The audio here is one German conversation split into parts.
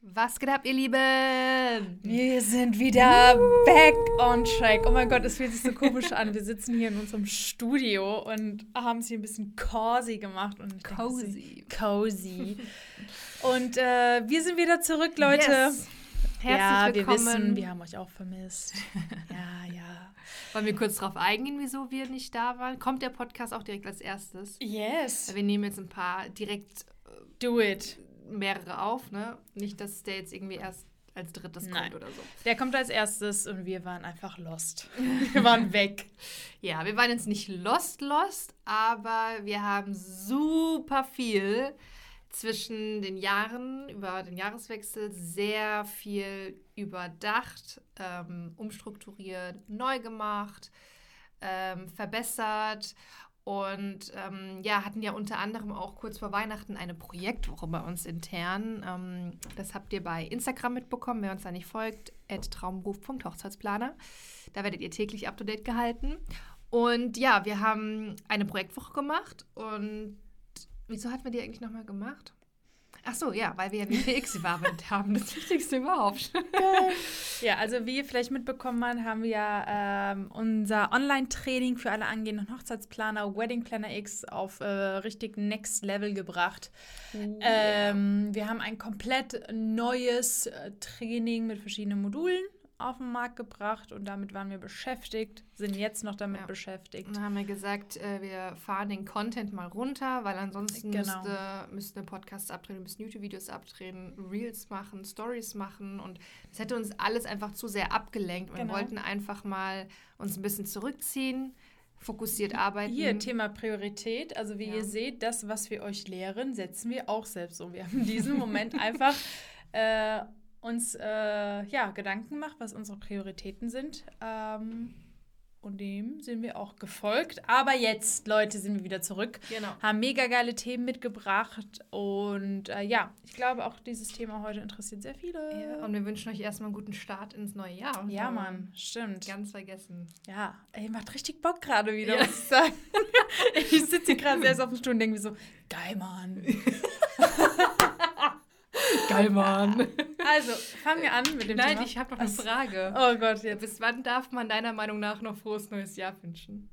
Was geht ab, ihr Lieben? Wir sind wieder uh. back on track. Oh mein Gott, es fühlt sich so komisch an. Wir sitzen hier in unserem Studio und haben es hier ein bisschen cozy gemacht. Und cozy. Cozy. und äh, wir sind wieder zurück, Leute. Yes. Herzlich ja, willkommen. wir wissen, wir haben euch auch vermisst. ja, ja. Wollen wir kurz darauf eingehen, wieso wir nicht da waren? Kommt der Podcast auch direkt als erstes? Yes. Wir nehmen jetzt ein paar direkt. Do it mehrere auf, ne? Nicht, dass der jetzt irgendwie erst als drittes Nein. kommt oder so. Der kommt als erstes und wir waren einfach lost. wir waren weg. Ja, wir waren jetzt nicht lost, lost, aber wir haben super viel zwischen den Jahren, über den Jahreswechsel, sehr viel überdacht, ähm, umstrukturiert, neu gemacht, ähm, verbessert und ähm, ja, hatten ja unter anderem auch kurz vor Weihnachten eine Projektwoche bei uns intern. Ähm, das habt ihr bei Instagram mitbekommen, wer uns da nicht folgt, traumberuf.hochzeitsplaner. Da werdet ihr täglich up-to-date gehalten. Und ja, wir haben eine Projektwoche gemacht. Und wieso hatten wir die eigentlich nochmal gemacht? Ach so, ja, weil wir ja WPX überarbeitet haben. Das Wichtigste überhaupt. Ja, also wie ihr vielleicht mitbekommen habt, haben wir ähm, unser Online-Training für alle angehenden Hochzeitsplaner, Wedding Planner X, auf äh, richtig Next Level gebracht. Oh, ähm, wir haben ein komplett neues äh, Training mit verschiedenen Modulen auf den Markt gebracht und damit waren wir beschäftigt, sind jetzt noch damit ja. beschäftigt. Dann haben wir gesagt, äh, wir fahren den Content mal runter, weil ansonsten genau. müsste, müssten wir Podcasts abdrehen, müssten YouTube-Videos abdrehen, Reels machen, Stories machen und das hätte uns alles einfach zu sehr abgelenkt. Wir genau. wollten einfach mal uns ein bisschen zurückziehen fokussiert arbeiten. Hier, Thema Priorität. Also wie ja. ihr seht, das, was wir euch lehren, setzen wir auch selbst um. Wir haben in diesem Moment einfach äh, uns äh, ja, Gedanken gemacht, was unsere Prioritäten sind. Ähm, und dem sind wir auch gefolgt. Aber jetzt, Leute, sind wir wieder zurück. Genau. Haben mega geile Themen mitgebracht. Und äh, ja, ich glaube, auch dieses Thema heute interessiert sehr viele. Ja, und wir wünschen euch erstmal einen guten Start ins neue Jahr. Ja, Mann, stimmt. Ganz vergessen. Ja, ey, macht richtig Bock gerade wieder, ja. muss ich sagen. ich sitze hier gerade selbst auf dem Stuhl und denke mir so, geil, Mann. Geil, Mann. Also, fangen wir an mit dem Nein, Thema. ich habe noch eine Frage. Oh Gott, jetzt. Bis wann darf man deiner Meinung nach noch frohes neues Jahr wünschen?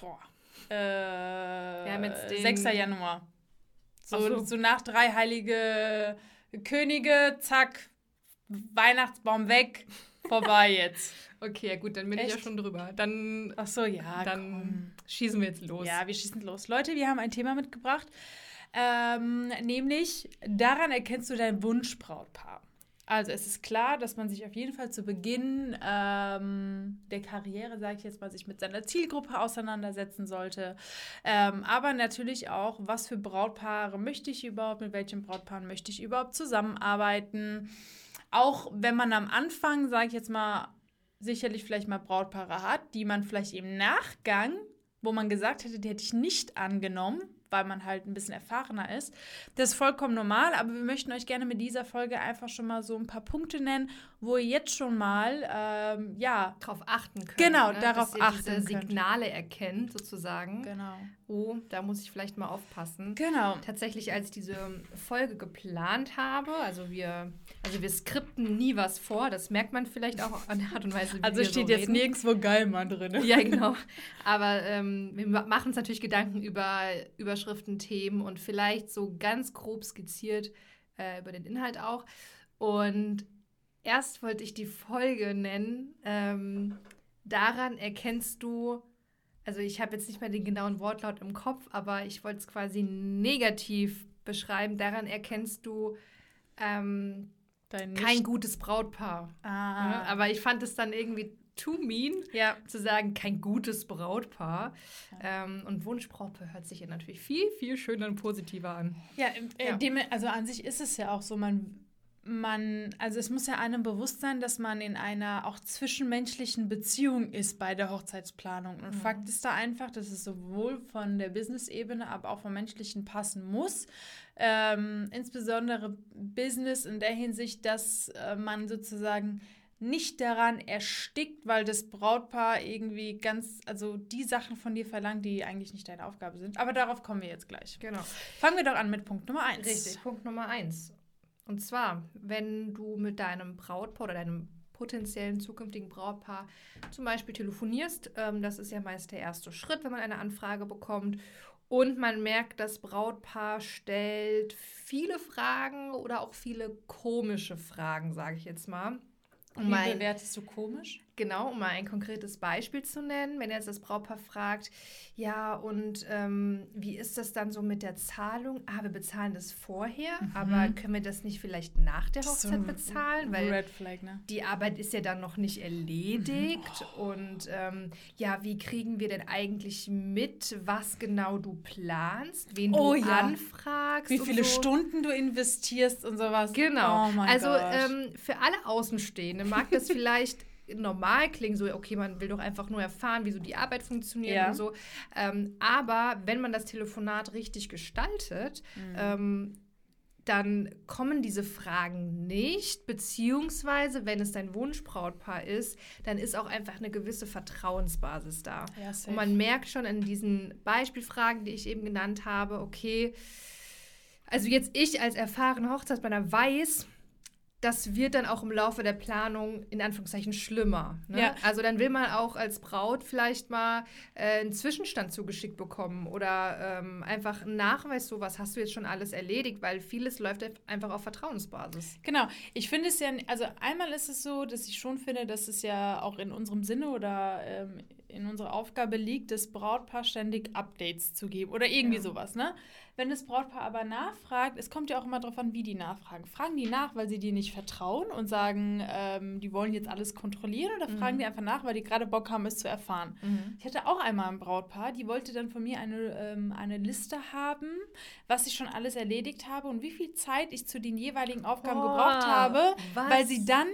Boah. Äh, 6. Januar. So, so. so nach drei heilige Könige, zack, Weihnachtsbaum weg, vorbei jetzt. Okay, gut, dann bin Echt? ich ja schon drüber. Dann, Ach so, ja. Dann komm. schießen wir jetzt los. Ja, wir schießen los. Leute, wir haben ein Thema mitgebracht. Ähm, nämlich, daran erkennst du dein Wunschbrautpaar. Also es ist klar, dass man sich auf jeden Fall zu Beginn ähm, der Karriere, sage ich jetzt mal, sich mit seiner Zielgruppe auseinandersetzen sollte. Ähm, aber natürlich auch, was für Brautpaare möchte ich überhaupt, mit welchen Brautpaaren möchte ich überhaupt zusammenarbeiten. Auch wenn man am Anfang, sage ich jetzt mal, sicherlich vielleicht mal Brautpaare hat, die man vielleicht im Nachgang, wo man gesagt hätte, die hätte ich nicht angenommen, weil man halt ein bisschen erfahrener ist. Das ist vollkommen normal, aber wir möchten euch gerne mit dieser Folge einfach schon mal so ein paar Punkte nennen, wo ihr jetzt schon mal ähm, ja darauf achten könnt. Genau, ne? darauf Dass ihr achten diese Signale erkennt sozusagen. Genau. Oh, da muss ich vielleicht mal aufpassen. Genau. Tatsächlich, als ich diese Folge geplant habe, also wir, also wir skripten nie was vor, das merkt man vielleicht auch an der Art und Weise, wie Also wir steht so jetzt reden. nirgendwo Geilmann drin. Ja, genau. Aber ähm, wir machen uns natürlich Gedanken über Überschriften, Themen und vielleicht so ganz grob skizziert äh, über den Inhalt auch. Und erst wollte ich die Folge nennen. Ähm, daran erkennst du, also ich habe jetzt nicht mehr den genauen Wortlaut im Kopf, aber ich wollte es quasi negativ beschreiben. Daran erkennst du ähm, kein gutes Brautpaar. Ah. Ja, aber ich fand es dann irgendwie too mean, ja. zu sagen, kein gutes Brautpaar. Ja. Ähm, und Wunschbrautpaar hört sich ja natürlich viel, viel schöner und positiver an. Ja, äh. Dem, also an sich ist es ja auch so, man man, also es muss ja einem bewusst sein, dass man in einer auch zwischenmenschlichen Beziehung ist bei der Hochzeitsplanung. Und mhm. Fakt ist da einfach, dass es sowohl von der Business-Ebene, aber auch vom menschlichen passen muss. Ähm, insbesondere Business in der Hinsicht, dass äh, man sozusagen nicht daran erstickt, weil das Brautpaar irgendwie ganz, also die Sachen von dir verlangt, die eigentlich nicht deine Aufgabe sind. Aber darauf kommen wir jetzt gleich. Genau. Fangen wir doch an mit Punkt Nummer eins. Richtig, Punkt Nummer eins Und zwar, wenn du mit deinem Brautpaar oder deinem potenziellen zukünftigen Brautpaar zum Beispiel telefonierst, ähm, das ist ja meist der erste Schritt, wenn man eine Anfrage bekommt. Und man merkt, das Brautpaar stellt viele Fragen oder auch viele komische Fragen, sage ich jetzt mal. Um Wie bewertest du komisch? Genau, um mal ein konkretes Beispiel zu nennen, wenn jetzt das Brautpaar fragt, ja, und ähm, wie ist das dann so mit der Zahlung? Ah, wir bezahlen das vorher, mhm. aber können wir das nicht vielleicht nach der Hochzeit so bezahlen? Weil Red Flag, ne? die Arbeit ist ja dann noch nicht erledigt. Mhm. Oh. Und ähm, ja, wie kriegen wir denn eigentlich mit, was genau du planst, wen oh, du ja. anfragst? Wie viele so? Stunden du investierst und sowas. Genau. Oh also ähm, für alle Außenstehende mag das vielleicht normal klingen, so, okay, man will doch einfach nur erfahren, wie so die Arbeit funktioniert ja. und so. Ähm, aber wenn man das Telefonat richtig gestaltet, mhm. ähm, dann kommen diese Fragen nicht, beziehungsweise wenn es dein Wunschbrautpaar ist, dann ist auch einfach eine gewisse Vertrauensbasis da. Ja, und man merkt schon in diesen Beispielfragen, die ich eben genannt habe, okay, also jetzt ich als erfahrene Hochzeitsplaner weiß, das wird dann auch im Laufe der Planung in Anführungszeichen schlimmer. Ne? Ja. Also dann will man auch als Braut vielleicht mal äh, einen Zwischenstand zugeschickt bekommen oder ähm, einfach einen Nachweis, so was hast du jetzt schon alles erledigt, weil vieles läuft einfach auf Vertrauensbasis. Genau. Ich finde es ja, also einmal ist es so, dass ich schon finde, dass es ja auch in unserem Sinne oder ähm, in unserer Aufgabe liegt, das Brautpaar ständig Updates zu geben oder irgendwie ja. sowas, ne? Wenn das Brautpaar aber nachfragt, es kommt ja auch immer darauf an, wie die nachfragen. Fragen die nach, weil sie dir nicht vertrauen und sagen, ähm, die wollen jetzt alles kontrollieren oder mhm. fragen die einfach nach, weil die gerade Bock haben, es zu erfahren? Mhm. Ich hatte auch einmal ein Brautpaar, die wollte dann von mir eine, ähm, eine Liste haben, was ich schon alles erledigt habe und wie viel Zeit ich zu den jeweiligen Aufgaben oh, gebraucht habe, was? weil sie dann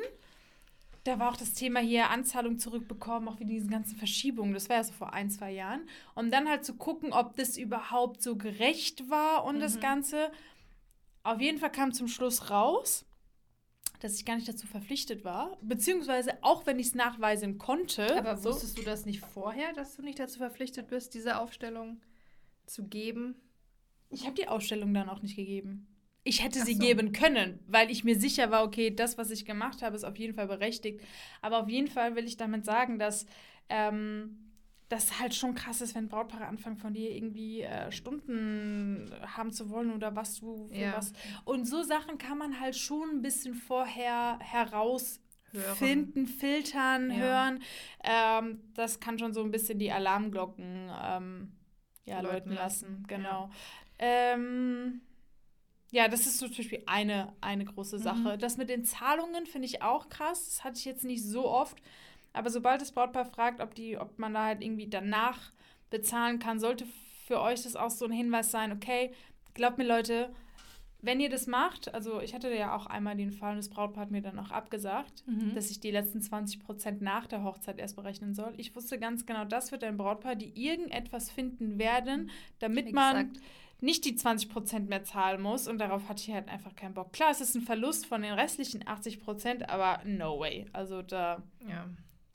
da war auch das Thema hier Anzahlung zurückbekommen, auch wie diesen ganzen Verschiebungen. Das war ja so vor ein, zwei Jahren. Und dann halt zu gucken, ob das überhaupt so gerecht war und mhm. das Ganze. Auf jeden Fall kam zum Schluss raus, dass ich gar nicht dazu verpflichtet war. Beziehungsweise auch wenn ich es nachweisen konnte. Aber so. wusstest du das nicht vorher, dass du nicht dazu verpflichtet bist, diese Aufstellung zu geben? Ich habe die Ausstellung dann auch nicht gegeben. Ich hätte sie so. geben können, weil ich mir sicher war, okay, das, was ich gemacht habe, ist auf jeden Fall berechtigt. Aber auf jeden Fall will ich damit sagen, dass ähm, das halt schon krass ist, wenn Brautpaare anfangen, von dir irgendwie äh, Stunden haben zu wollen oder was du für ja. was. Und so Sachen kann man halt schon ein bisschen vorher herausfinden, filtern, ja. hören. Ähm, das kann schon so ein bisschen die Alarmglocken ähm, ja, läuten lassen. lassen. Genau. Ja. Ähm, ja, das ist so zum Beispiel eine, eine große Sache. Mhm. Das mit den Zahlungen finde ich auch krass. Das hatte ich jetzt nicht so oft. Aber sobald das Brautpaar fragt, ob, die, ob man da halt irgendwie danach bezahlen kann, sollte für euch das auch so ein Hinweis sein, okay, glaubt mir Leute, wenn ihr das macht, also ich hatte ja auch einmal den Fall, und das Brautpaar hat mir dann auch abgesagt, mhm. dass ich die letzten 20 Prozent nach der Hochzeit erst berechnen soll. Ich wusste ganz genau, das wird ein Brautpaar, die irgendetwas finden werden, damit Exakt. man nicht die 20% mehr zahlen muss und darauf hatte ich halt einfach keinen Bock. Klar, es ist ein Verlust von den restlichen 80%, aber no way. Also da. Ja.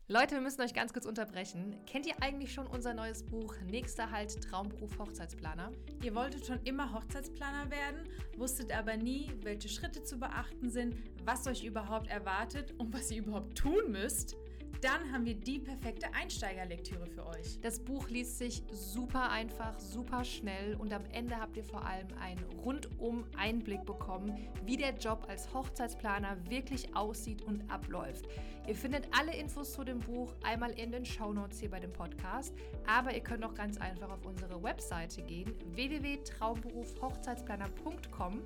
Leute, wir müssen euch ganz kurz unterbrechen. Kennt ihr eigentlich schon unser neues Buch Nächster Halt Traumberuf Hochzeitsplaner? Ihr wolltet schon immer Hochzeitsplaner werden, wusstet aber nie, welche Schritte zu beachten sind, was euch überhaupt erwartet und was ihr überhaupt tun müsst? Dann haben wir die perfekte Einsteigerlektüre für euch. Das Buch liest sich super einfach, super schnell und am Ende habt ihr vor allem einen rundum Einblick bekommen, wie der Job als Hochzeitsplaner wirklich aussieht und abläuft. Ihr findet alle Infos zu dem Buch einmal in den Shownotes hier bei dem Podcast, aber ihr könnt auch ganz einfach auf unsere Webseite gehen, www.traumberufhochzeitsplaner.com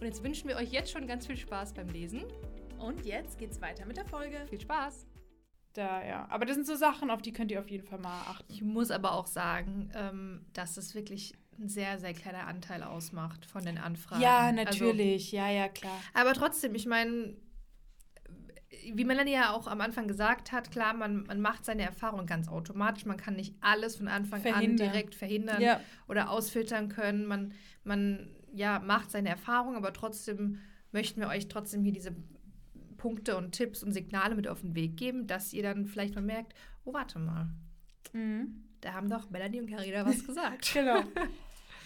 und jetzt wünschen wir euch jetzt schon ganz viel Spaß beim Lesen. Und jetzt geht's weiter mit der Folge. Viel Spaß! Da, ja. Aber das sind so Sachen, auf die könnt ihr auf jeden Fall mal achten. Ich muss aber auch sagen, ähm, dass es wirklich ein sehr, sehr kleiner Anteil ausmacht von den Anfragen. Ja, also natürlich. Also, ja, ja, klar. Aber trotzdem, ich meine, wie Melanie ja auch am Anfang gesagt hat, klar, man, man macht seine Erfahrungen ganz automatisch. Man kann nicht alles von Anfang verhindern. an direkt verhindern ja. oder ausfiltern können. Man, man ja, macht seine Erfahrungen, aber trotzdem möchten wir euch trotzdem hier diese Punkte und Tipps und Signale mit auf den Weg geben, dass ihr dann vielleicht mal merkt, oh, warte mal. Mhm. Da haben doch Melanie und Carina was gesagt. genau.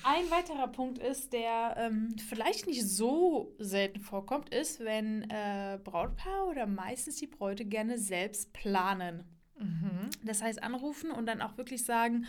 Ein weiterer Punkt ist, der ähm, vielleicht nicht so selten vorkommt, ist, wenn äh, Brautpaar oder meistens die Bräute gerne selbst planen. Mhm. Das heißt, anrufen und dann auch wirklich sagen,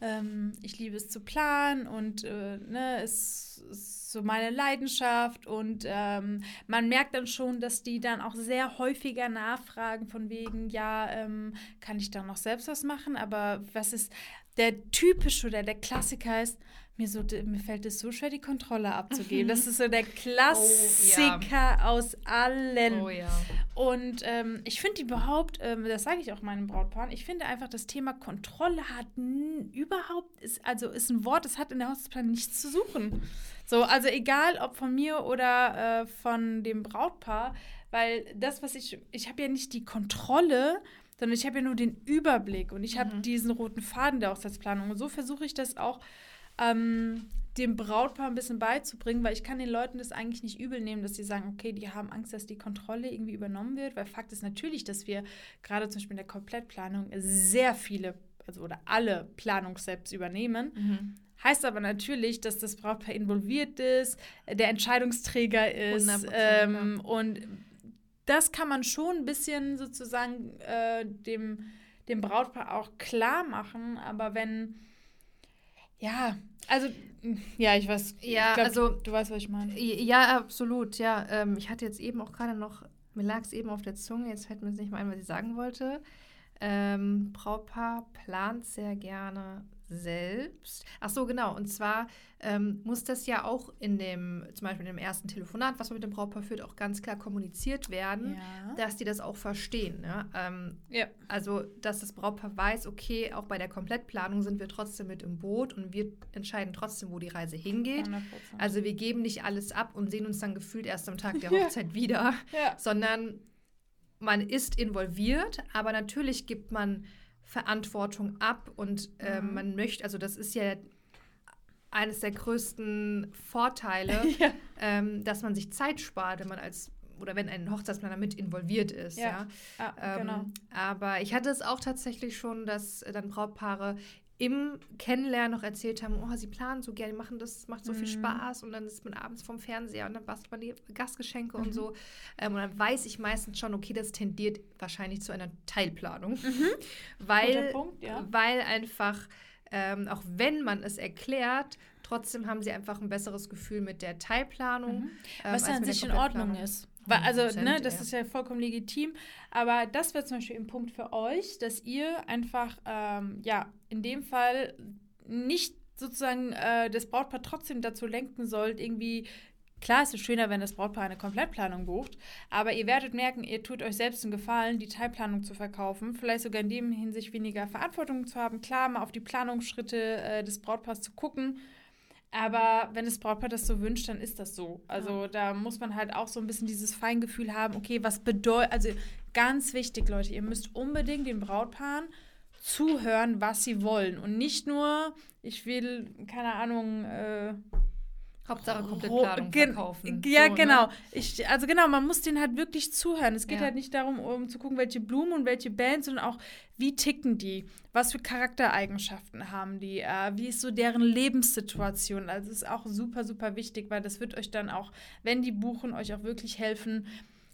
ähm, ich liebe es zu planen und äh, ne, es ist so meine Leidenschaft. Und ähm, man merkt dann schon, dass die dann auch sehr häufiger nachfragen von wegen, ja, ähm, kann ich da noch selbst was machen? Aber was ist der typische oder der Klassiker ist, mir, so, mir fällt es so schwer, die Kontrolle abzugeben. Das ist so der Klassiker Oh, aus allen. Oh ja. Und ähm, ich finde überhaupt, ähm, das sage ich auch meinen Brautpaaren, ich finde einfach, das Thema Kontrolle hat überhaupt, ist, also ist ein Wort, das hat in der Hochzeitsplanung nichts zu suchen. So, also egal, ob von mir oder äh, von dem Brautpaar, weil das, was ich, ich habe ja nicht die Kontrolle, sondern ich habe ja nur den Überblick und ich habe diesen roten Faden der Hochzeitsplanung. Und so versuche ich das auch ähm, dem Brautpaar ein bisschen beizubringen, weil ich kann den Leuten das eigentlich nicht übel nehmen, dass sie sagen, okay, die haben Angst, dass die Kontrolle irgendwie übernommen wird, weil Fakt ist natürlich, dass wir gerade zum Beispiel in der Komplettplanung sehr viele, also oder alle Planungssteps übernehmen. Mhm. Heißt aber natürlich, dass das Brautpaar involviert ist, der Entscheidungsträger ist 100%, ähm, und das kann man schon ein bisschen sozusagen äh, dem, dem Brautpaar auch klar machen, aber wenn ja, also ja, ich weiß, Ja, ich glaub, also- du weißt, was ich meine. Ja, absolut, ja. Ähm, ich hatte jetzt eben auch gerade noch, mir lag es eben auf der Zunge, jetzt fällt mir jetzt nicht mal ein, was ich sagen wollte. Ähm, Brautpaar plant sehr gerne selbst. Ach so, genau. Und zwar ähm, muss das ja auch in dem, zum Beispiel in dem ersten Telefonat, was man mit dem Brautpaar führt, auch ganz klar kommuniziert werden, Ja. dass die das auch verstehen. Ne? Ähm, Ja. also, dass das Brautpaar weiß, okay, auch bei der Komplettplanung sind wir trotzdem mit im Boot und wir entscheiden trotzdem, wo die Reise hingeht. 100%. Also wir geben nicht alles ab und sehen uns dann gefühlt erst am Tag der Ja. Hochzeit wieder, ja. sondern man ist involviert, aber natürlich gibt man Verantwortung ab und ähm, Mhm. man möchte, also das ist ja eines der größten Vorteile, ja. ähm, dass man sich Zeit spart, wenn man als oder wenn ein Hochzeitsplaner mit involviert ist, ja. Ja, Ähm, genau. Aber ich hatte es auch tatsächlich schon, dass äh, dann Brautpaare im Kennenlernen noch erzählt haben, oh, sie planen so gerne, machen das, macht so viel Mhm. Spaß und dann ist man abends vom Fernseher und dann bastelt man die Gastgeschenke Mhm. und so. Ähm, und dann weiß ich meistens schon, okay, das tendiert wahrscheinlich zu einer Teilplanung. Guter weil, Punkt, ja. weil einfach, ähm, auch wenn man es erklärt, trotzdem haben sie einfach ein besseres Gefühl mit der Teilplanung. Mhm. ähm, Was als ja an sich in Ordnung ist. Also, 100%, ne, das ja. ist ja vollkommen legitim. Aber das wäre zum Beispiel ein Punkt für euch, dass ihr einfach, ähm, ja, in dem Fall nicht sozusagen äh, das Brautpaar trotzdem dazu lenken sollt, irgendwie. Klar, es ist schöner, wenn das Brautpaar eine Komplettplanung bucht, aber ihr werdet merken, ihr tut euch selbst einen Gefallen, die Teilplanung zu verkaufen, vielleicht sogar in dem Hinsicht weniger Verantwortung zu haben, klar, mal auf die Planungsschritte äh, des Brautpaars zu gucken, aber wenn das Brautpaar das so wünscht, dann ist das so. Also da muss man halt auch so ein bisschen dieses Feingefühl haben, okay, was bedeutet, also ganz wichtig, Leute, ihr müsst unbedingt den Brautpaaren zuhören, was sie wollen. Und nicht nur, ich will, keine Ahnung, äh, Hauptsache komplett Planung gen- verkaufen. Ja, So, ne? genau. Ich, also genau, man muss denen halt wirklich zuhören. Es geht Ja. halt nicht darum, um zu gucken, welche Blumen und welche Bands, sondern auch, wie ticken die? Was für Charaktereigenschaften haben die? Äh, wie ist so deren Lebenssituation? Also es ist auch super, super wichtig, weil das wird euch dann auch, wenn die buchen, euch auch wirklich helfen,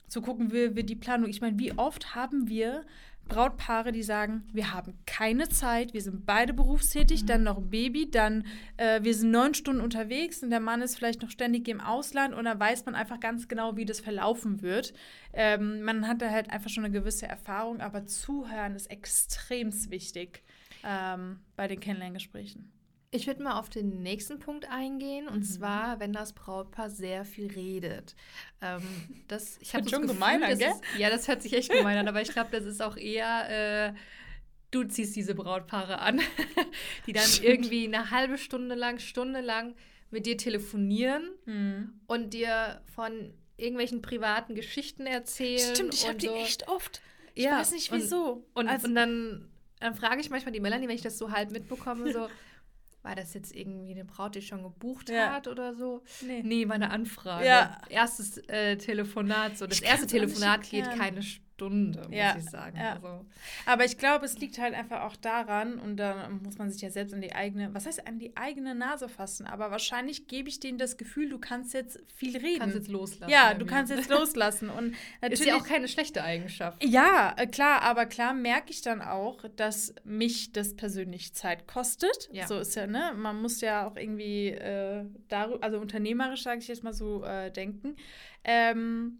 zu gucken, wie wir die Planung. Ich meine, wie oft haben wir Brautpaare, die sagen, wir haben keine Zeit, wir sind beide berufstätig, dann noch ein Baby, dann äh, wir sind neun Stunden unterwegs und der Mann ist vielleicht noch ständig im Ausland und da weiß man einfach ganz genau, wie das verlaufen wird. Ähm, man hat da halt einfach schon eine gewisse Erfahrung, aber zuhören ist extremst wichtig ähm, bei den Kennenlerngesprächen. Ich würde mal auf den nächsten Punkt eingehen, und Mhm. zwar, wenn das Brautpaar sehr viel redet. Ähm, das, ich Hört habe schon das gemein an, das gell? Ist, ja, das hört sich echt gemein an, aber ich glaube, das ist auch eher, äh, du ziehst diese Brautpaare an, die dann Stimmt. irgendwie eine halbe Stunde lang, Stunde lang mit dir telefonieren Mhm. und dir von irgendwelchen privaten Geschichten erzählen. Stimmt, ich habe und die so. echt oft. Ich Ja, weiß nicht wieso. Und, Also- und dann, dann frage ich manchmal die Melanie, wenn ich das so halb mitbekomme, so, war das jetzt irgendwie eine Braut, die schon gebucht Ja. hat oder so? nee. Nee, war eine Anfrage. Ja. Erstes äh, Telefonat, so. Das Ich erste Telefonat geht keine, Sch- Stunde, muss Ja, ich sagen. ja. Also, Aber ich glaube, es liegt halt einfach auch daran, und da muss man sich ja selbst an die eigene, was heißt an die eigene Nase fassen, aber wahrscheinlich gebe ich denen das Gefühl, du kannst jetzt viel reden. kannst jetzt loslassen. ja, du kannst jetzt loslassen. Und natürlich. Ist ja auch keine schlechte Eigenschaft. Ja, äh, klar, aber klar merke ich dann auch, dass mich das persönlich Zeit kostet. Ja. So ist ja, ne? Man muss ja auch irgendwie äh, darüber, also unternehmerisch, sage ich jetzt mal so, äh, denken. Ähm,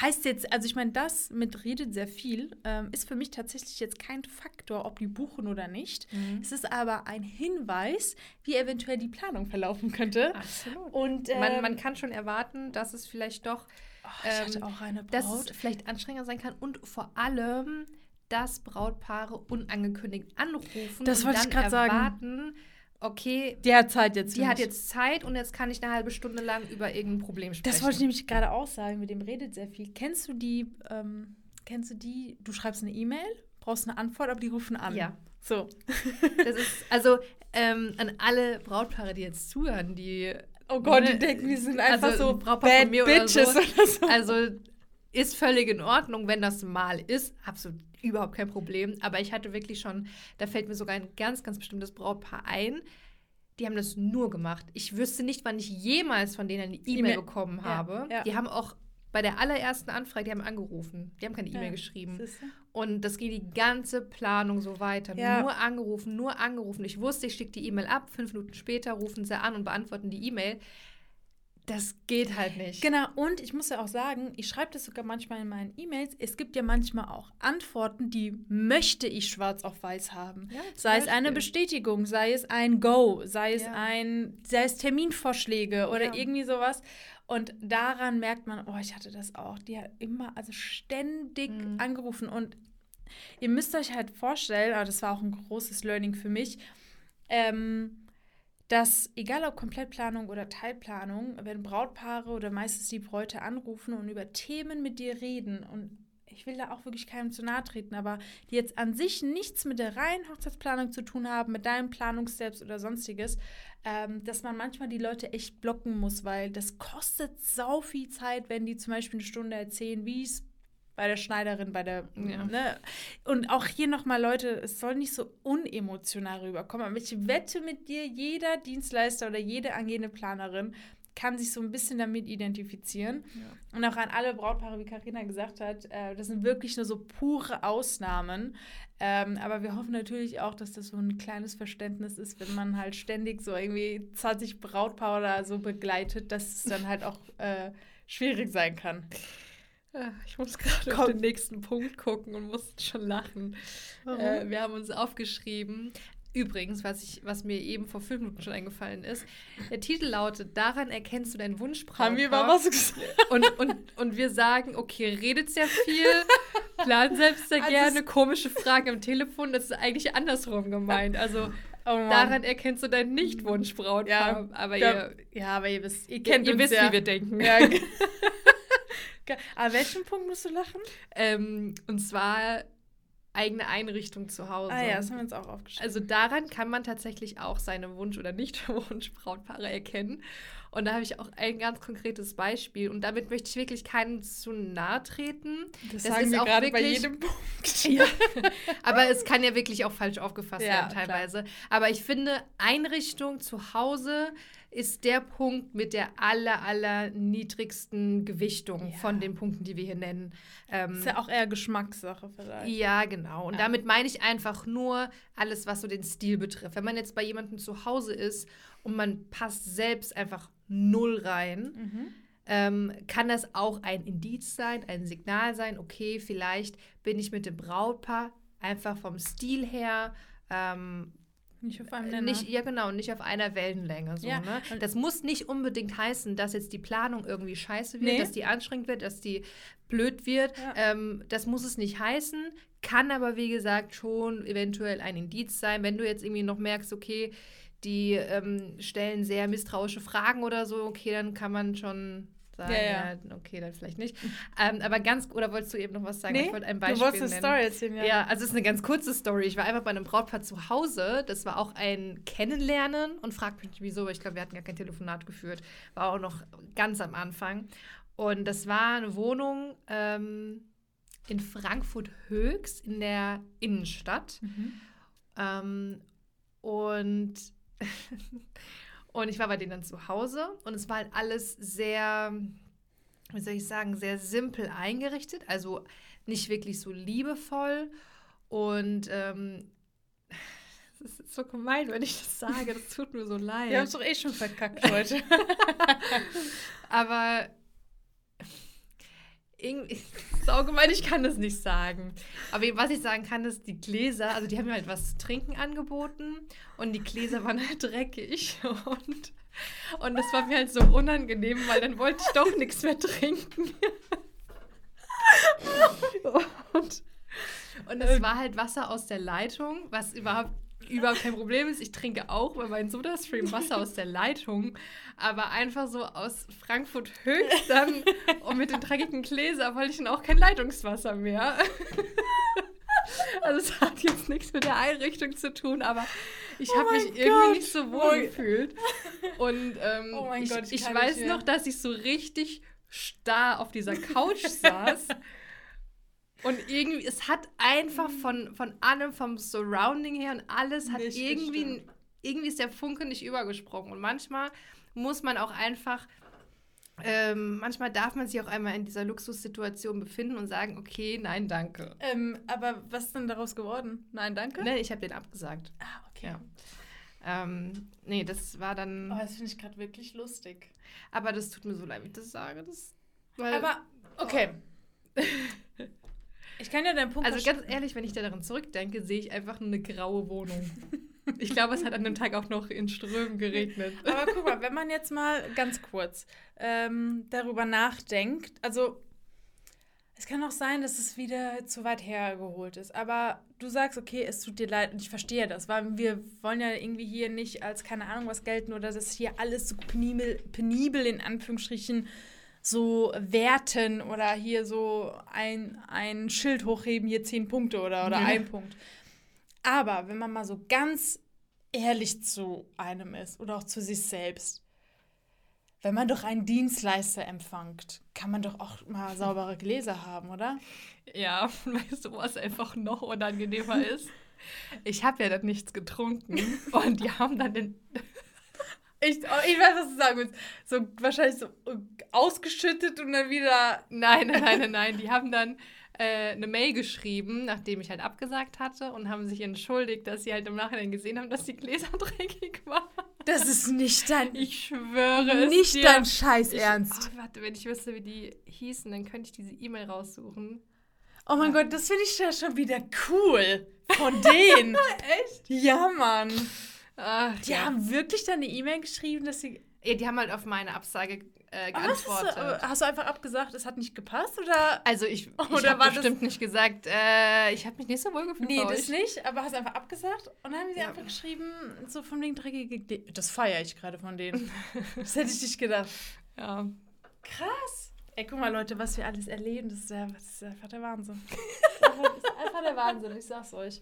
heißt jetzt, also ich meine, das mit redet sehr viel, ähm, ist für mich tatsächlich jetzt kein Faktor, ob die buchen oder nicht. Mhm. Es ist aber ein Hinweis, wie eventuell die Planung verlaufen könnte. Absolut. Und ähm, man, man kann schon erwarten, dass es vielleicht doch oh, ähm, auch eine dass es vielleicht anstrengender sein kann und vor allem, dass Brautpaare unangekündigt anrufen Das und wollte ich dann grad sagen. Okay, Die hat Zeit jetzt. die hat jetzt Zeit und jetzt kann ich eine halbe Stunde lang über irgendein Problem sprechen. Das wollte ich nämlich gerade auch sagen, mit dem redet sehr viel. Kennst du die, ähm, kennst du die, du schreibst eine E-Mail, brauchst eine Antwort, aber die rufen an. Ja. So. Das ist, also ähm, an alle Brautpaare, die jetzt zuhören, die Oh Gott, Ne, die denken, die sind einfach also so Brautpaar bad von mir oder bitches so. oder so. Also ist völlig in Ordnung, wenn das mal ist. Absolut überhaupt kein Problem. Aber ich hatte wirklich schon, da fällt mir sogar ein ganz, ganz bestimmtes Brautpaar ein. Die haben das nur gemacht. Ich wüsste nicht, wann ich jemals von denen eine E-Mail E-Mail. bekommen Ja, habe. ja. Die haben auch bei der allerersten Anfrage, die haben angerufen. Die haben keine E-Mail Ja, geschrieben. Siehste? Und das ging die ganze Planung so weiter. Ja. Nur angerufen, nur angerufen. Ich wusste, ich schicke die E-Mail ab. Fünf Minuten später rufen sie an und beantworten die E-Mail. Das geht halt nicht. Genau, und ich muss ja auch sagen, ich schreibe das sogar manchmal in meinen E-Mails. Es gibt ja manchmal auch Antworten, die möchte ich schwarz auf weiß haben. Ja, sei es eine Beispiel. Bestätigung, sei es ein Go, sei es Ja. ein, sei es Terminvorschläge oder Ja. irgendwie sowas. Und daran merkt man, oh, ich hatte das auch. Die hat immer, also ständig Mhm. angerufen. Und ihr müsst euch halt vorstellen, aber das war auch ein großes Learning für mich, ähm, dass egal ob Komplettplanung oder Teilplanung, wenn Brautpaare oder meistens die Bräute anrufen und über Themen mit dir reden und ich will da auch wirklich keinem zu nahe treten, aber die jetzt an sich nichts mit der reinen Hochzeitsplanung zu tun haben, mit deinen Planungssteps oder sonstiges, ähm, dass man manchmal die Leute echt blocken muss, weil das kostet sau viel Zeit, wenn die zum Beispiel eine Stunde erzählen, wie es bei der Schneiderin, bei der, Ja. ne? Und auch hier nochmal, Leute, es soll nicht so unemotional rüberkommen, aber ich wette mit dir, jeder Dienstleister oder jede angehende Planerin kann sich so ein bisschen damit identifizieren. Und auch an alle Brautpaare, wie Karina gesagt hat, äh, das sind wirklich nur so pure Ausnahmen. Ähm, aber wir hoffen natürlich auch, dass das so ein kleines Verständnis ist, wenn man halt ständig so irgendwie 20 Brautpaare oder so begleitet, dass es dann halt auch äh, schwierig sein kann. Ich muss gerade auf den nächsten Punkt gucken und musste schon lachen. Äh, wir haben uns aufgeschrieben. Übrigens, was, ich, was mir eben vor fünf Minuten schon eingefallen ist, der Titel lautet, daran erkennst du deinen Wunschbrautpaar. Haben wir über was gesagt? Und, und, und wir sagen, okay, redet sehr viel, plant selbst sehr Also gerne, komische Fragen am Telefon, das ist eigentlich andersrum gemeint. Also Oh daran erkennst du deinen Nicht-Wunschbrautpaar. Ja, aber ihr, ja, aber ihr wisst, ihr ihr, kennt ihr uns wisst, ja. wie wir denken. Ja. Aber welchen Punkt musst du lachen? Ähm, und zwar eigene Einrichtung zu Hause. Ah ja, das haben wir uns auch aufgeschrieben. Also daran kann man tatsächlich auch seine Wunsch- oder Nicht-Wunsch-Brautpaare erkennen. Und da habe ich auch ein ganz konkretes Beispiel. Und damit möchte ich wirklich keinem zu nahe treten. das, das sagen ist wir auch gerade bei wirklich- jedem Punkt. Ja. Aber es kann ja wirklich auch falsch aufgefasst Ja, werden teilweise. Aber ich finde, Einrichtung zu Hause ist der Punkt mit der aller, aller niedrigsten Gewichtung Ja. von den Punkten, die wir hier nennen. Ähm, ist ja auch eher Geschmackssache vielleicht. ja, genau. Und Ja. damit meine ich einfach nur alles, was so den Stil betrifft. Wenn man jetzt bei jemandem zu Hause ist und man passt selbst einfach null rein, Mhm. ähm, kann das auch ein Indiz sein, ein Signal sein, okay, vielleicht bin ich mit dem Brautpaar einfach vom Stil her ähm, Nicht auf einem Nenner. nicht, ja genau, nicht auf einer Wellenlänge. So, Ja, ne? und- Das muss nicht unbedingt heißen, dass jetzt die Planung irgendwie scheiße wird, Nee. dass die anstrengend wird, dass die blöd wird. Ja. Ähm, das muss es nicht heißen, kann aber wie gesagt schon eventuell ein Indiz sein, wenn du jetzt irgendwie noch merkst, okay, die ähm, stellen sehr misstrauische Fragen oder so, okay, dann kann man schon sagen, Ja, ja, ja. okay, dann vielleicht nicht. ähm, aber ganz, oder wolltest du eben noch was sagen? nee, Ich wollte ein du Beispiel wolltest eine. Story erzählen, ja. Ja, also es ist eine ganz kurze Story. Ich war einfach bei einem Brautpaar zu Hause. Das war auch ein Kennenlernen und fragt mich wieso, aber ich glaube, wir hatten gar kein Telefonat geführt. War auch noch ganz am Anfang. Und das war eine Wohnung, ähm, in Frankfurt Höchst in der Innenstadt. Mhm. Ähm, und, und ich war bei denen dann zu Hause und es war halt alles sehr, wie soll ich sagen, sehr simpel eingerichtet. Also nicht wirklich so liebevoll. Und ähm, das ist so gemein, wenn ich das sage. Das tut mir so leid. Wir haben es doch eh schon verkackt heute. Aber irgendwie, saugemein, ich kann das nicht sagen. Aber was ich sagen kann, ist, die Gläser, also die haben mir halt was zu trinken angeboten und die Gläser waren halt dreckig und, und das war mir halt so unangenehm, weil dann wollte ich doch nichts mehr trinken. und, und es war halt Wasser aus der Leitung, was überhaupt überhaupt kein Problem ist. Ich trinke auch bei meinem Sodastream Wasser aus der Leitung, aber einfach so aus Frankfurt höchst dann und mit den dreckigen Gläsern wollte ich dann auch kein Leitungswasser mehr. Also es hat jetzt nichts mit der Einrichtung zu tun, aber ich Oh habe mich mein irgendwie Gott. nicht so wohl Oh. gefühlt. Und ähm, Oh mein ich, Gott, ich ich weiß noch, dass ich so richtig starr auf dieser Couch saß. Und irgendwie, es hat einfach von, von allem, vom Surrounding her und alles hat Nicht irgendwie, gestimmt. irgendwie ist der Funke nicht übergesprungen. Und manchmal muss man auch einfach, ähm, manchmal darf man sich auch einmal in dieser Luxussituation befinden und sagen, okay, nein, danke. ähm, aber was ist denn daraus geworden? Nein, danke. Ne, ich habe den abgesagt. Ah, okay. Ja. Ähm, nee, das war dann, Oh, das finde ich gerade wirklich lustig. aber das tut mir so leid, wie ich das sage. Das, weil, Aber, okay. Ich kann ja deinen Punkt Also ganz ehrlich, wenn ich da daran zurückdenke, sehe ich einfach nur eine graue Wohnung. Ich glaube, es hat an dem Tag auch noch in Strömen geregnet. Aber guck mal, wenn man jetzt mal ganz kurz ähm, darüber nachdenkt, also es kann auch sein, dass es wieder zu weit hergeholt ist, aber du sagst, okay, es tut dir leid und ich verstehe das, weil wir wollen ja irgendwie hier nicht als keine Ahnung was gelten oder dass hier alles so penibel, penibel in Anführungsstrichen so werten oder hier so ein, ein Schild hochheben, hier zehn Punkte oder, oder Ja. ein Punkt. Aber wenn man mal so ganz ehrlich zu einem ist oder auch zu sich selbst, wenn man doch einen Dienstleister empfängt, kann man doch auch mal saubere Gläser haben, oder? Ja, weißt du, was einfach noch unangenehmer ist? Ich habe ja dann nichts getrunken und die haben dann den. Ich, oh, ich weiß, was du sagen willst. So wahrscheinlich so äh, ausgeschüttet und dann wieder. Nein, nein, nein, nein, nein. Die haben dann äh, eine Mail geschrieben, nachdem ich halt abgesagt hatte und haben sich entschuldigt, dass sie halt im Nachhinein gesehen haben, dass die Gläser dreckig waren. Das ist nicht dein, Ich schwöre es nicht dir. dein Scheiß Ich- Ernst. Oh, warte, wenn ich wüsste, wie die hießen, dann könnte ich diese E-Mail raussuchen. Oh mein Gott, das finde ich ja schon wieder cool von denen. Echt? ja, Mann. Ach, Die ja. haben wirklich dann eine E-Mail geschrieben, dass sie. ja, die haben halt auf meine Absage äh, Aber was hast, geantwortet. du, äh, hast du einfach abgesagt, es hat nicht gepasst? Oder? also ich, ich Oder habe war das- bestimmt nicht gesagt, äh, ich habe mich nicht so wohl gefühlt Nee, das nicht, aber hast einfach abgesagt und dann haben sie Ja. einfach geschrieben, so von wegen dreckige. Das feiere ich gerade von denen. das hätte ich nicht gedacht. Ja. Krass. Ey, guck mal, Leute, was wir alles erleben, das ist, ja, das ist einfach der Wahnsinn. das ist einfach der Wahnsinn, ich sag's euch.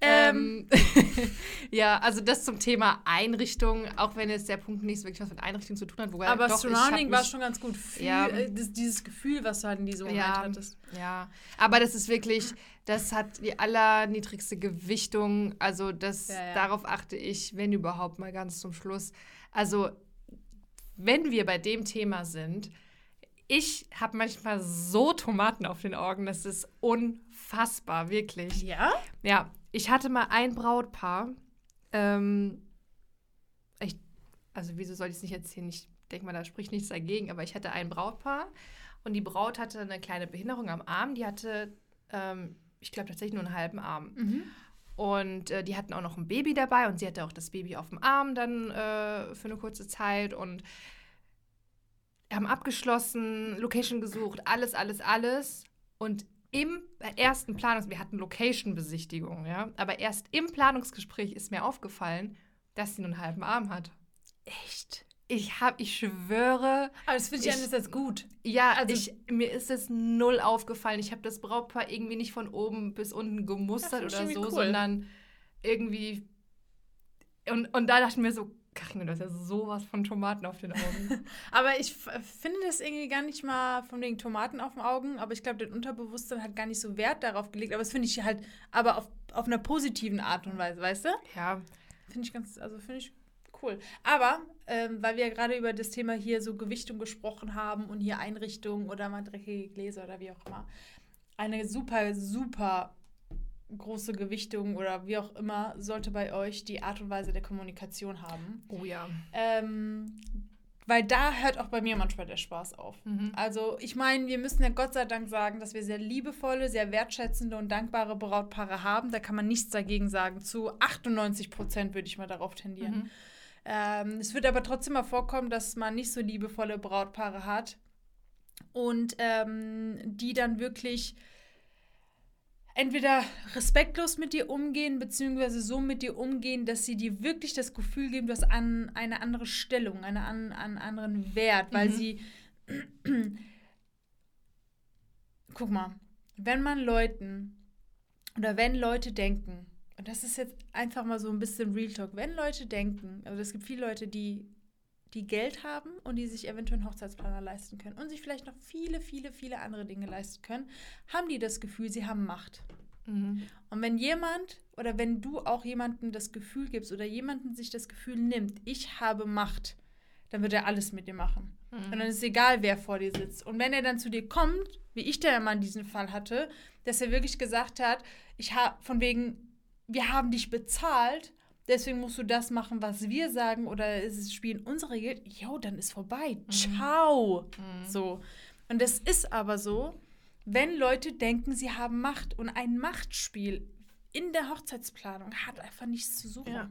Ähm, Ähm, ja, also das zum Thema Einrichtung, auch wenn jetzt der Punkt nicht so wirklich was mit Einrichtung zu tun hat. Wobei, aber doch, Surrounding war schon ganz gut. Viel, Ja. äh, das, dieses Gefühl, was du halt in diesem Moment Ja, hattest. ja, aber das ist wirklich, das hat die allerniedrigste Gewichtung. Also das, Ja, ja. darauf achte ich, wenn überhaupt mal ganz zum Schluss. Also wenn wir bei dem Thema sind, ich habe manchmal so Tomaten auf den Augen, das ist unfassbar, wirklich. Ja? Ja, ich hatte mal ein Brautpaar. Ähm, ich, also wieso soll ich es nicht erzählen? Ich denke mal, da spricht nichts dagegen, aber ich hatte ein Brautpaar und die Braut hatte eine kleine Behinderung am Arm. Die hatte, ähm, ich glaube, tatsächlich nur einen halben Arm. Mhm. Und äh, die hatten auch noch ein Baby dabei und sie hatte auch das Baby auf dem Arm dann äh, für eine kurze Zeit und haben abgeschlossen, Location gesucht, alles, alles, alles. Und im ersten Planungs... Wir hatten Location-Besichtigung, ja. Aber erst im Planungsgespräch ist mir aufgefallen, dass sie nur einen halben Arm hat. Echt? Ich habe, ich schwöre, Aber das finde ich, Ich- einerseits gut. ja, Also- ich, mir ist es null aufgefallen. Ich habe das Brautpaar irgendwie nicht von oben bis unten gemustert ich oder so, cool. sondern irgendwie. Und, und da dachten wir so, Karina, du hast ja sowas von Tomaten auf den Augen. aber ich finde das irgendwie gar nicht mal von den Tomaten auf den Augen, aber ich glaube, dein Unterbewusstsein hat gar nicht so Wert darauf gelegt. Aber das finde ich halt, aber auf, auf einer positiven Art und Weise, weißt du? Ja. Finde ich ganz, also finde ich cool. Aber, ähm, weil wir ja gerade über das Thema hier so Gewichtung gesprochen haben und hier Einrichtung oder mal dreckige Gläser oder wie auch immer. Eine super, super große Gewichtung oder wie auch immer sollte bei euch die Art und Weise der Kommunikation haben. Oh ja. Ähm, weil da hört auch bei mir manchmal der Spaß auf. Mhm. Also ich meine, wir müssen ja Gott sei Dank sagen, dass wir sehr liebevolle, sehr wertschätzende und dankbare Brautpaare haben. Da kann man nichts dagegen sagen. Zu 98 Prozent würde ich mal darauf tendieren. Mhm. Ähm, es wird aber trotzdem mal vorkommen, dass man nicht so liebevolle Brautpaare hat und ähm, die dann wirklich entweder respektlos mit dir umgehen, beziehungsweise so mit dir umgehen, dass sie dir wirklich das Gefühl geben, du hast an, eine andere Stellung, eine, an, einen anderen Wert, weil Mhm. sie. Guck mal, wenn man Leuten oder wenn Leute denken, und das ist jetzt einfach mal so ein bisschen Real Talk, wenn Leute denken, also es gibt viele Leute, die die Geld haben und die sich eventuell einen Hochzeitsplaner leisten können und sich vielleicht noch viele, viele, viele andere Dinge leisten können, haben die das Gefühl, sie haben Macht. Mhm. Und wenn jemand oder wenn du auch jemandem das Gefühl gibst oder jemanden sich das Gefühl nimmt, ich habe Macht, dann wird er alles mit dir machen. Mhm. Und dann ist es egal, wer vor dir sitzt. Und wenn er dann zu dir kommt, wie ich da mal in diesem Fall hatte, dass er wirklich gesagt hat, ich habe von wegen, wir haben dich bezahlt, deswegen musst du das machen, was wir sagen, oder es spielen unsere Regeln, jo, dann ist vorbei. Ciao. Mhm. So. Und es ist aber so, wenn Leute denken, sie haben Macht und ein Machtspiel in der Hochzeitsplanung hat einfach nichts zu suchen. Ja.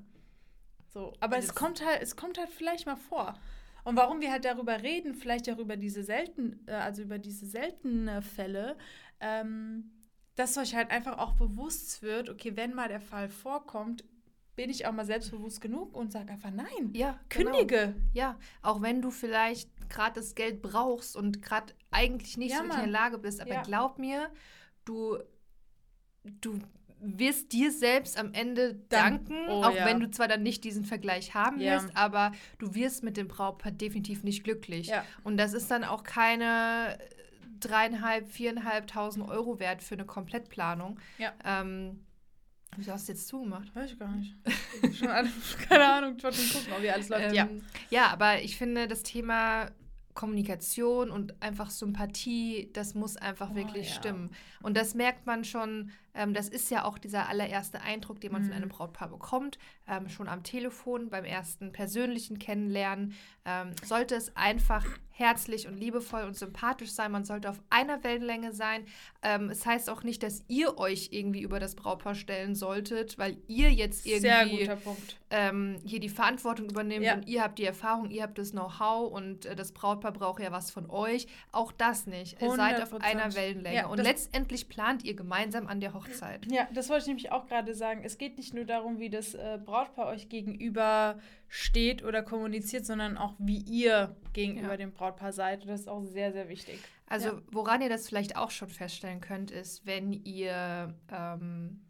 So, aber es kommt halt, es kommt halt vielleicht mal vor. Und warum wir halt darüber reden, vielleicht auch über diese selten, äh, also über diese seltenen Fälle, ähm, dass euch halt einfach auch bewusst wird, okay, wenn mal der Fall vorkommt, bin ich auch mal selbstbewusst genug und sage einfach nein. Ja, genau. Kündige. Ja, auch wenn du vielleicht gerade das Geld brauchst und gerade eigentlich nicht Ja, so in der. Lage bist, aber Ja. glaub mir, du, du wirst dir selbst am Ende Dank- danken, oh, auch ja. wenn du zwar dann nicht diesen Vergleich haben Ja. wirst, aber du wirst mit dem Brautpaar definitiv nicht glücklich. Ja. Und das ist dann auch keine dreieinhalb, viereinhalbtausend Euro wert für eine Komplettplanung. Ja. Ähm, wieso hast du jetzt zugemacht? Weiß ich gar nicht. Schon alle, keine Ahnung, ich wollte schon gucken, ob wie alles läuft. Ähm, ja. ja, aber ich finde, das Thema Kommunikation und einfach Sympathie, das muss einfach Oh, wirklich ja. stimmen. Und das merkt man schon, ähm, das ist ja auch dieser allererste Eindruck, den man von Mhm. einem Brautpaar bekommt, ähm, schon am Telefon, beim ersten persönlichen Kennenlernen. Ähm, sollte es einfach herzlich und liebevoll und sympathisch sein, man sollte auf einer Wellenlänge sein. Ähm, es heißt auch nicht, dass ihr euch irgendwie über das Brautpaar stellen solltet, weil ihr jetzt irgendwie ähm, hier die Verantwortung übernimmt Ja. und ihr habt die Erfahrung, ihr habt das Know-how und äh, das Brautpaar braucht ja was von euch. Auch das nicht. Ihr seid auf 100%. einer Wellenlänge. Ja, und letztendlich plant ihr gemeinsam an der Hochzeit. Ja, das wollte ich nämlich auch gerade sagen. Es geht nicht nur darum, wie das äh, Brautpaar euch gegenüber steht oder kommuniziert, sondern auch, wie ihr gegenüber Ja. dem Brautpaar seid. Und das ist auch sehr, sehr wichtig. Also, Ja. woran ihr das vielleicht auch schon feststellen könnt, ist, wenn ihr ähm,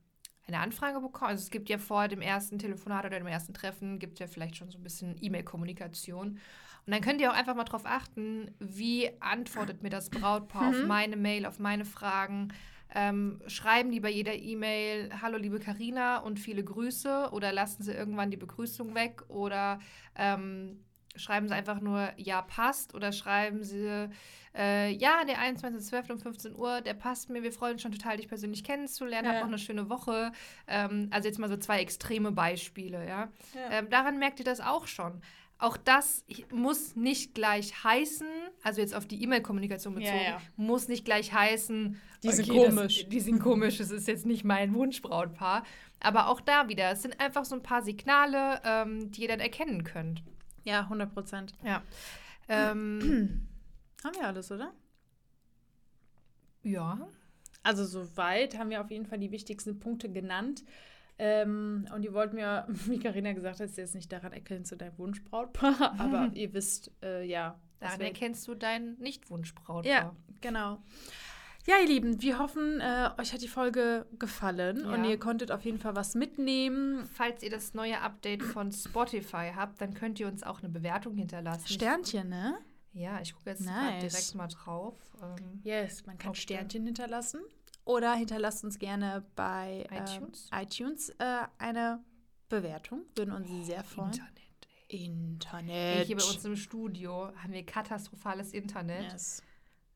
eine Anfrage bekommt. Also, es gibt ja vor dem ersten Telefonat oder dem ersten Treffen, gibt ja vielleicht schon so ein bisschen E-Mail-Kommunikation. Und dann könnt ihr auch einfach mal darauf achten, wie antwortet mir das Brautpaar auf Mhm. meine Mail, auf meine Fragen. Ähm, schreiben die bei jeder E-Mail, hallo liebe Karina und viele Grüße oder lassen sie irgendwann die Begrüßung weg oder ähm, schreiben sie einfach nur, ja, passt oder schreiben sie, äh, ja, der 21.12. um 15 Uhr, der passt mir, wir freuen uns schon total, dich persönlich kennenzulernen, Ja. habt noch eine schöne Woche. Ähm, also jetzt mal so zwei extreme Beispiele, ja. Ja. Ähm, daran merkt ihr das auch schon. Auch das muss nicht gleich heißen, also jetzt auf die E-Mail-Kommunikation Ja, bezogen, ja. muss nicht gleich heißen, Die sind okay, komisch. Das, die sind komisch, es ist jetzt nicht mein Wunschbrautpaar. Aber auch da wieder, es sind einfach so ein paar Signale, ähm, die ihr dann erkennen könnt. ja, 100 Prozent. Ja. Ähm, Haben wir alles, oder? ja. Also soweit haben wir auf jeden Fall die wichtigsten Punkte genannt. Ähm, und ihr wollt mir, wie Karina gesagt hat, jetzt nicht daran erkennen zu deinem Wunschbrautpaar, aber ihr wisst, äh, ja. Daran erkennst du dein Nicht-Wunschbrautpaar. Ja, genau. Ja, ihr Lieben, wir hoffen, äh, euch hat die Folge gefallen Ja. und ihr konntet auf jeden Fall was mitnehmen. Falls ihr das neue Update von Spotify habt, dann könnt ihr uns auch eine Bewertung hinterlassen. Sternchen, ne? Ja, ich gucke jetzt Nice. direkt mal drauf. Ähm, Yes, man kann Sternchen hinterlassen. Oder hinterlasst uns gerne bei ähm, iTunes? iTunes äh, eine Bewertung. Würden uns sehr freuen. Internet. Internet. Hier bei uns im Studio haben wir katastrophales Internet. Yes.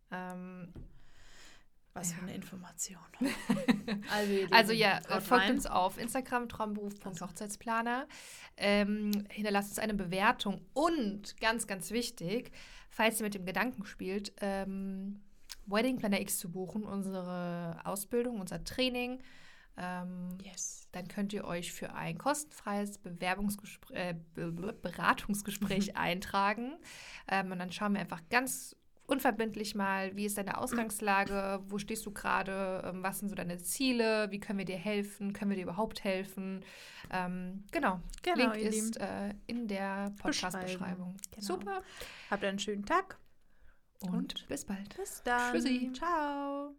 Ähm, Was für Ja. eine Information. also, also ja, folgt rein. uns auf Instagram, traumberuf.hochzeitsplaner. Ähm, hinterlasst uns eine Bewertung. Und ganz, ganz wichtig, falls ihr mit dem Gedanken spielt, ähm, Wedding Planner X zu buchen, unsere Ausbildung, unser Training, ähm, Yes. dann könnt ihr euch für ein kostenfreies Bewerbungsgespräch, äh, Be- Be- Beratungsgespräch eintragen. Ähm, und dann schauen wir einfach ganz unverbindlich mal, wie ist deine Ausgangslage, wo stehst du gerade, ähm, was sind so deine Ziele, wie können wir dir helfen, können wir dir überhaupt helfen. Ähm, genau, Genau, Link ist äh, in der Podcast-Beschreibung. Genau. Super Habt einen schönen Tag und, Und bis bald. bis dann. Tschüssi. Ciao.